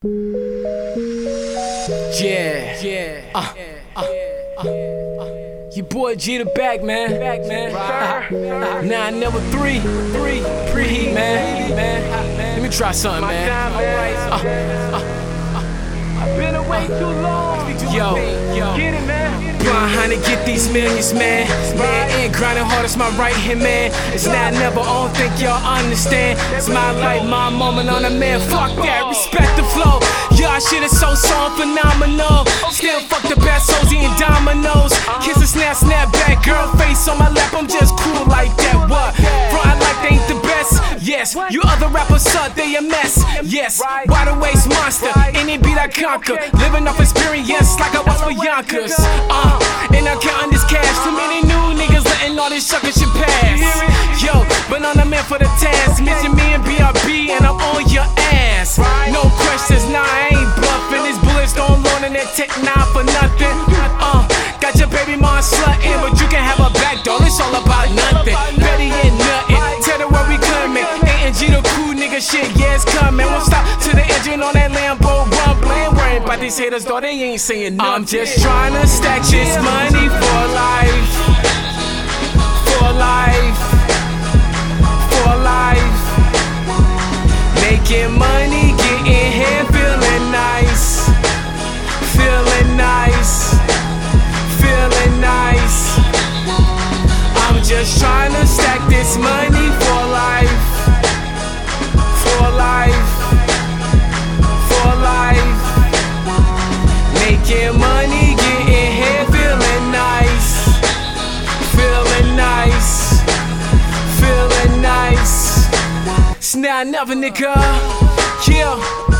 Yeah, yeah. Uh, uh, uh, Your boy G the back, man. Back, man. Nine number three, three, preheat, man. Man, let me try something, man. Uh, I've been away too long. yo, yo. Get it, man. Blind honey, get these millions, man. Man, and grinding hard as my right hand man. It's not never, don't think y'all understand. It's my life, my moment on a man. Fuck that, shit is so so phenomenal. Still fuck the best Sozy and dominoes. Kiss a snap, snap back, girl face on my lap. I'm just cool like that. What? Front like they ain't the best. Yes, you other rappers suck, they a mess. Yes, wide awake monster. Any beat I conquer. Living off experience like I was for Yonkers. Uh, and I'm counting this cash. Too many new niggas letting all this sucker shit pass. Tech nine for nothing. Uh, got your baby mom slutting, but you can have a back door. It's all about nothing. Betty ain't nothing. Tell her where we coming. A and G the cool nigga shit, yeah, it's coming. Won't stop to the engine on that Lambo rumbling. Worrying about these haters, though they ain't saying nothing. I'm just trying to stack this money for life. For life. For life. Making money, getting here, feeling nice. This money for life. For life. For life. Making money, getting here, feeling nice. Feeling nice. Feeling nice. It's now never, nigga. Yeah.